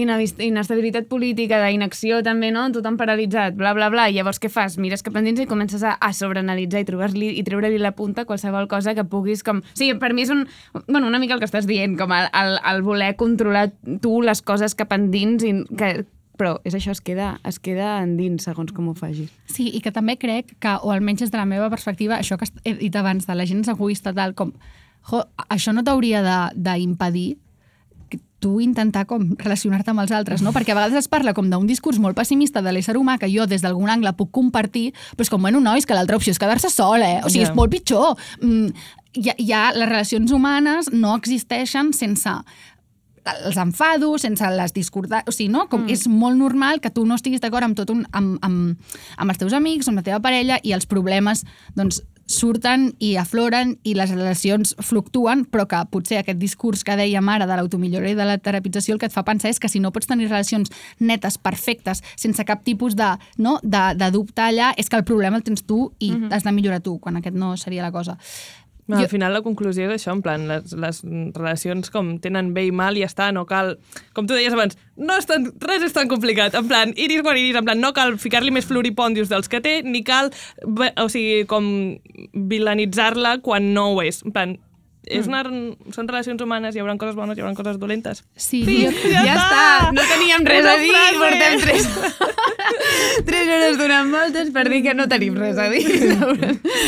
inavis- inestabilitat política, d'inacció també, no? Tothom paralitzat, bla, bla, bla. I llavors què fas? Mires cap endins i comences a, a sobreanalitzar i trobar-li i treure-li la punta qualsevol cosa que puguis com... O sigui, per mi és un... Bueno, una mica el que estàs dient, com el, el, el voler controlar tu les coses cap endins i que, però és això, es queda, es queda endins segons com ho facis. Sí, i que també crec que, o almenys des de la meva perspectiva, això que he dit abans de la gent és egoista, tal com... Jo, això no t'hauria d'impedir tu intentar com relacionar-te amb els altres, no? Perquè a vegades es parla com d'un discurs molt pessimista de l'ésser humà que jo des d'algun angle puc compartir, però és com, bueno, nois, que l'altra opció és quedar-se sol, eh? O sigui, Ja. és molt pitjor. Mm, ja, ja les relacions humanes no existeixen sense els enfados, sense les discordances... O sigui, no? Com és molt normal que tu no estiguis d'acord amb tot un... amb, amb, amb els teus amics, amb la teva parella, i els problemes, doncs, surten i afloren i les relacions fluctuen, però que potser aquest discurs que dèiem ara de l'automillora i de la terapització el que et fa pensar és que si no pots tenir relacions netes, perfectes, sense cap tipus de, no, de, de dubte allà, és que el problema el tens tu i Mhm. has de millorar tu, quan aquest no seria la cosa. No, al final la conclusió és això, en plan, les, les relacions com tenen bé i mal i ja està, no cal... Com tu deies abans, no és tan, res és tan complicat, en plan, iris quan iris, en plan, no cal ficar-li més floripòndios dels que té, ni cal, o sigui, com vilanitzar-la quan no ho és. En plan, és una, són relacions humanes, hi haurà coses bones, hi haurà coses dolentes. Sí, Sí, jo, ja, Ja està, no teníem res Una a dir i frase. portem tres, tres hores donant voltes per dir que no tenim res a dir.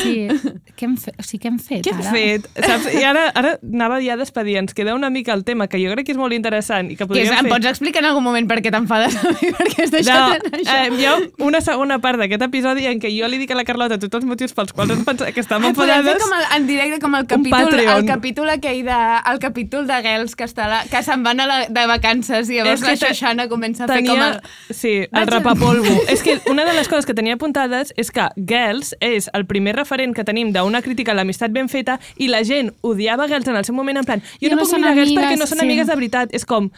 sí. Què hem fet? O sigui, què hem fet Què hem ara? fet? Saps? I ara, ara anava ja a despedir, ens queda una mica el tema, que jo crec que és molt interessant i que Que és, podríem em fer... pots explicar en algun moment per què t'enfades a mi? Perquè has deixat No, això. eh, hi ha una segona part d'aquest episodi en què jo li dic a la Carlota tots els motius pels quals ens pensa que estàvem Ai, podem fer enfadades. com el, en directe com el capítol, el capítol aquell de, el capítol de Girls que, està la, que se'n van a la, de vacances i llavors És la Xoixana comença a fer com el... Sí, el rapapolvo. és que una de les coses que tenia apuntades és que Girls és el primer referent que tenim d'una crítica a l'amistat ben feta i la gent odiava Girls en el seu moment en plan jo no, no puc mirar amigues, perquè no són sí. amigues de veritat. És com...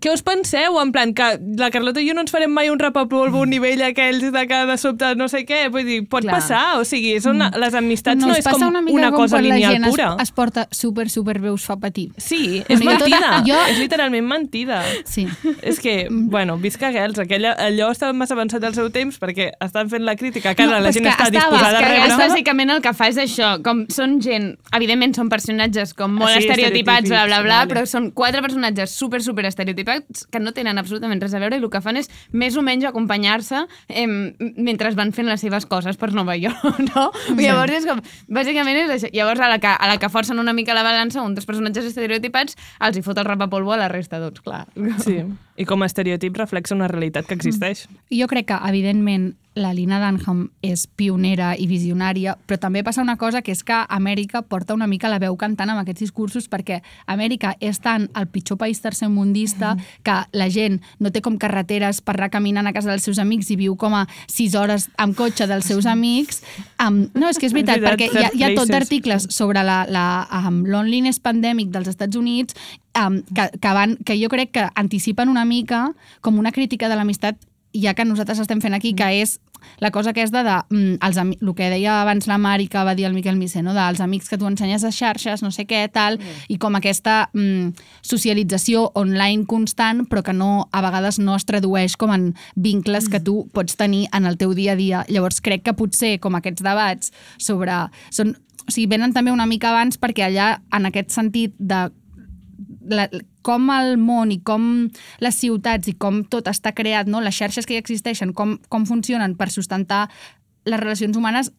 Què us penseu? En plan, que la Carlota i jo no ens farem mai un rapapolvo a un nivell aquells de que de sobte no sé què. Vull dir, pot Clar. passar. O sigui, són, les amistats no, us és com una, una com cosa lineal la gent pura. Es, es porta super, super bé, us fa patir. Sí, és Bueno, jo tot- mentida. jo- És literalment mentida. Sí. És que, bueno, visca Girls, aquella, allò estava massa avançat al seu temps perquè estan fent la crítica que ara No, la és gent està estava- disposada a rebre. bàsicament el que fa és això, com són gent, evidentment són personatges com molt Sí, estereotipats, bla, bla, bla, estereotípics, però són quatre personatges super, super estereotipats que no tenen absolutament res a veure i el que fan és més o menys acompanyar-se eh, mentre van fent les seves coses per Nova York, no? Sí. Llavors és com, bàsicament és això. Llavors a la, que, a la que forcen una mica la balança, un dels personatges estereotipats els hi fot el rapapolvo a la resta, doncs clar. Sí, i com a estereotip reflexa una realitat que existeix. Jo crec que, evidentment, la Lina Dunham és pionera i visionària, però també passa una cosa que és que Amèrica porta una mica la veu cantant amb aquests discursos perquè Amèrica és tant el pitjor país tercermundista que la gent no té com carreteres per anar caminant a casa dels seus amics i viu com a 6 hores amb cotxe dels seus amics. Um, no, és que és veritat, perquè hi ha, hi ha tot d'articles sobre la, la um, loneliness pandemic dels Estats Units um, que, que, van, que jo crec que anticipen una mica com una crítica de l'amistat ja que nosaltres estem fent aquí, que és la cosa aquesta de, mm, els, el que deia abans la Mari, que va dir el Miquel Micé, no? dels amics que tu ensenyes a xarxes, no sé què, tal, i com aquesta mm, socialització online constant, però que no, a vegades no es tradueix com en vincles que tu pots tenir en el teu dia a dia. Llavors crec que potser com aquests debats sobre... Són, o sigui, venen també una mica abans perquè allà, en aquest sentit de la, com el món i com les ciutats i com tot està creat, no? les xarxes que hi existeixen, com, com funcionen per sustentar les relacions humanes,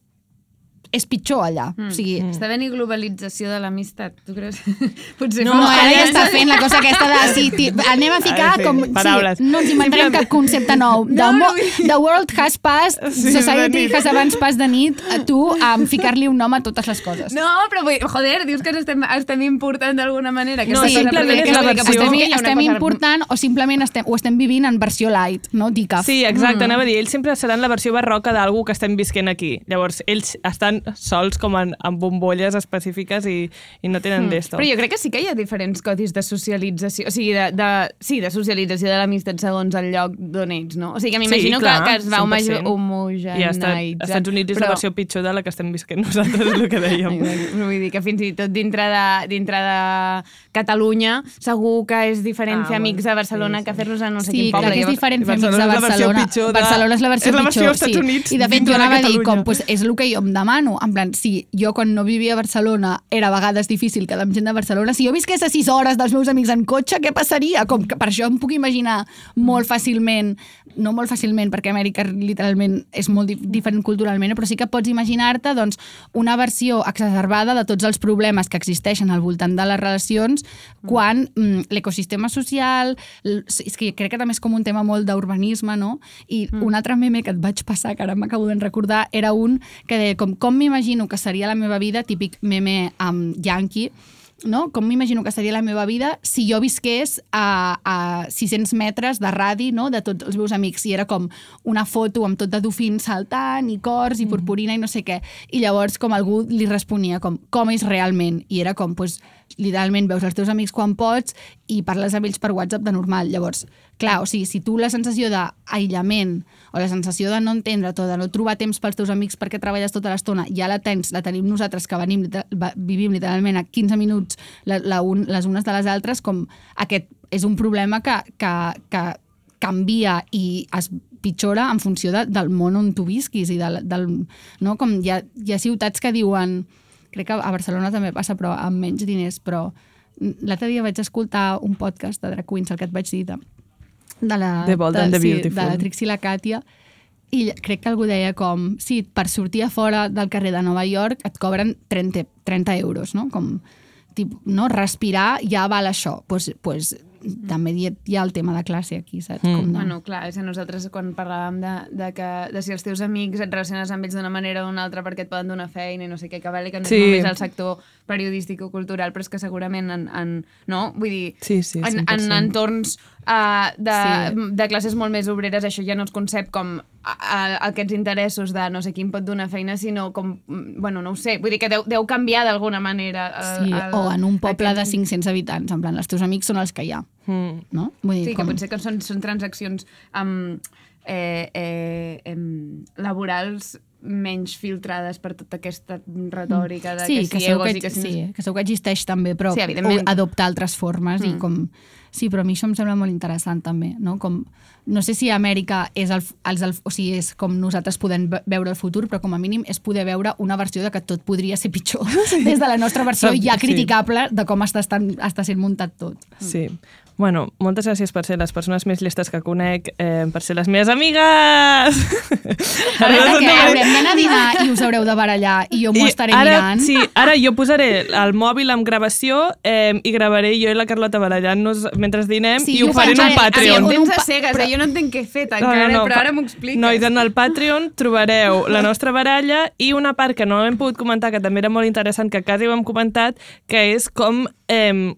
és pitjor allà. Mm. O sigui, Està venint globalització de l'amistat, tu creus? Potser no, fa- ara ja està fent la cosa aquesta de... Sí, ti, anem a ficar com... paraules. Sí, no ens inventarem cap concepte nou. The, No, no, the world has passed, Sí, society has abans pas de nit, a tu amb ficar-li un nom a totes les coses. No, però vull, joder, dius que ens estem, estem important d'alguna manera. No, aquesta cosa, simplement és la que- que versió- potser estem, estem cosa- important o simplement estem, ho estem vivint en versió light, no? Dicaf. Sí, exacte, mm. anava a dir, ells sempre seran la versió barroca d'algú que estem visquent aquí. Llavors, ells estan sols com en, en bombolles específiques i, i no tenen d'esto. Però jo crec que sí que hi ha diferents codis de socialització, o sigui, de, de, sí, de socialització de l'amistat segons el lloc d'on ets, no? O sigui, que m'imagino clar, que, que es va 100%. homogeneitzar. I als Estats, Estats Units és la versió pitjor de la que estem visquent nosaltres, és el que dèiem. Exacte. Vull dir que fins i tot dintre de, dintre de Catalunya segur que és diferent Ah, fer amics a Barcelona sí, que fer-los a no sé Sí, quin clar poble. que és diferent fer amics de Barcelona és la versió Barcelona. pitjor de- Barcelona és la versió és la versió pitjor, Units I de fet jo anava a dir, com, pues, és el que jo em demano. En plan, si jo quan no vivia a Barcelona era a vegades difícil quedar amb gent de Barcelona, si jo visqués a 6 hores dels meus amics en cotxe, què passaria? Com que per això em puc imaginar molt fàcilment, no molt fàcilment, perquè Amèrica literalment és molt di diferent culturalment, però sí que pots imaginar-te doncs, una versió exacerbada de tots els problemes que existeixen al voltant de les relacions quan mm, l'ecosistema social... És que crec que també és com un tema molt d'urbanisme, no? I mm. un altre meme que et vaig passar, que ara m'acabo de recordar, era un que deia com, com m'imagino que seria la meva vida, típic meme um, yankee, no? com m'imagino que seria la meva vida si jo visqués a, a 600 metres de radi no? de tots els meus amics. I era com una foto amb tot de dofins saltant i cors i purpurina i no sé què. I llavors com algú li responia com com és realment? I era com pues, literalment veus els teus amics quan pots i parles amb ells per WhatsApp de normal. Llavors, clar, o sigui, si tu la sensació d'aïllament o la sensació de no entendre tot, de no trobar temps pels teus amics perquè treballes tota l'estona, ja la tens, la tenim nosaltres que venim, vivim literalment a 15 minuts la, la un, les unes de les altres, com aquest és un problema que, que, que canvia i es pitjora en funció de, del món on tu visquis i del, del, no? com hi ha, hi ha ciutats que diuen crec que a Barcelona també passa però amb menys diners però l'altre dia vaig escoltar un podcast de Drag Queens, el que et vaig dir de, de la, The Bold de, and the sí, Beautiful. de la Trixie i la Càtia i crec que algú deia com sí, per sortir a fora del carrer de Nova York et cobren 30, 30 euros no? com tip, no? respirar ja val això pues, pues, també hi ha, hi ha el tema de classe aquí, saps? Mm. Com de... Bueno, clar, és que nosaltres quan parlàvem de, de, que, de si els teus amics et relaciones amb ells d'una manera o d'una altra perquè et poden donar feina i no sé què, que vale que no Sí. és només el sector periodístic o cultural, però és que segurament en, en no? Vull dir, Sí, sí, en, 100%. en entorns uh, de, Sí. de classes molt més obreres això ja no es concep com a, a, aquests interessos de no sé qui em pot donar feina, sinó com, mm, bueno, no ho sé, vull dir que deu, deu canviar d'alguna manera. El, Sí, el, o en un poble de aquest- 500 habitants, en plan, els teus amics són els que hi ha, Mm. no? Vull dir, Sí, que com... potser que són, són transaccions um, eh, eh, em, laborals menys filtrades per tota aquesta retòrica de sí, que si segur egos que, i que si... sí, que segur que existeix també, però Sí, adoptar altres formes mm. i com... Sí, però a mi això em sembla molt interessant també, no? Com, no sé si Amèrica és, el, els, el, o sigui, és com nosaltres podem ve- veure el futur, però com a mínim és poder veure una versió de que tot podria ser pitjor sí. des de la nostra versió Sí. ja criticable de com està, estant, està sent muntat tot. Sí. Bueno, moltes gràcies per ser les persones més llestes que conec, eh, per ser les meves amigues! A veure, que haurem d'anar a dinar i us haureu de barallar i jo m'ho I estaré ara, mirant. Sí, ara jo posaré el mòbil amb gravació eh, i gravaré jo i la Carlota barallant-nos mentre dinem Sí, i ho faré en un Patreon. sí, un tens pa- a cegues, però... jo no entenc què he fet encara, però ara m'ho expliques. Nois, en el Patreon trobareu la nostra baralla i una part que no hem pogut comentar, que també era molt interessant, que quasi ho hem comentat, que és com... Eh,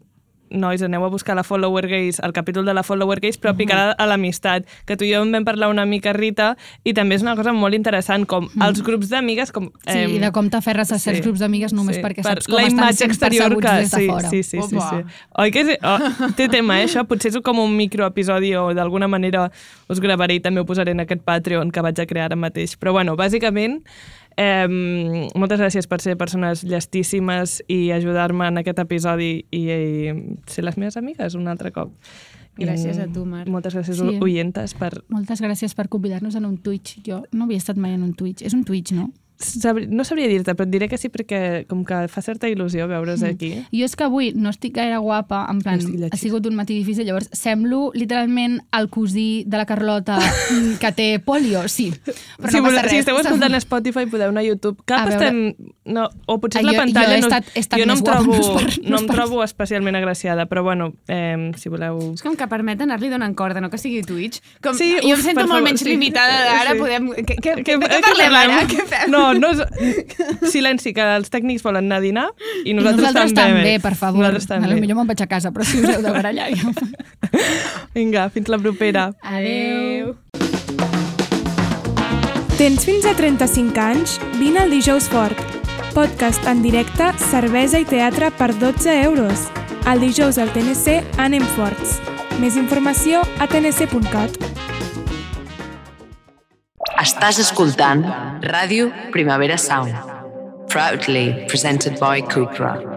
nois, aneu a buscar la Follower Gaze, el capítol de la Follower Gaze, però aplicada a l'amistat, que tu i jo en vam parlar una mica, Rita, i també és una cosa molt interessant, com els grups d'amigues... com Sí, i de com t'aferres a certs sí, grups d'amigues només sí, perquè per saps com la estan imatge sent exterior que, des de sí, fora. Sí, sí, sí, Opa. sí. Oi que és, oh, té tema, eh, això? Potser és com un microepisodi o d'alguna manera us gravaré i també ho posaré en aquest Patreon que vaig a crear ara mateix. Però bueno, bàsicament, eh, moltes gràcies per ser persones llestíssimes i ajudar-me en aquest episodi i, i ser les meves amigues un altre cop. Gràcies a tu, Mar. Moltes gràcies, sí. oientes, per... Moltes gràcies per convidar-nos en un Twitch. Jo no havia estat mai en un Twitch. És un Twitch, no? Sabri... No sabria dir-te, però et diré que sí perquè com que fa certa il·lusió veure's Mm. aquí. Jo és que avui no estic gaire guapa, en plan, No ha sigut un matí difícil, llavors semblo literalment el cosí de la Carlota mm, que té polio, sí. Però si, no passa res. si esteu escoltant a Spotify podeu anar a YouTube. Cap A veure- estem... No, o potser Ah, la jo- pantalla... jo he no, estat- he estat jo no més em guapa, trobo, no per- no no em per- trobo especialment agraciada, però bueno, eh, si voleu... És com que permet anar-li donant corda, no que sigui Twitch. Com, Sí, jo uf, em sento molt favor, menys sí. limitada. Ara Sí. podem... Què, què, què, Què- què què parlem ara? Què fem? No, no és... Silenci, que els tècnics volen anar a dinar i I nosaltres, nosaltres també, per favor. Nosaltres també. Potser me'n vaig a casa, però si us heu de barallar jo. Vinga, fins la propera. Adéu. Tens fins a 35 anys? Vine al Dijous Fort. Podcast en directe, cervesa i teatre per 12 euros. El dijous al TNC anem forts. Més informació a tnc.cat. Estàs escoltant Ràdio Primavera Sound. Proudly presented by Cupra.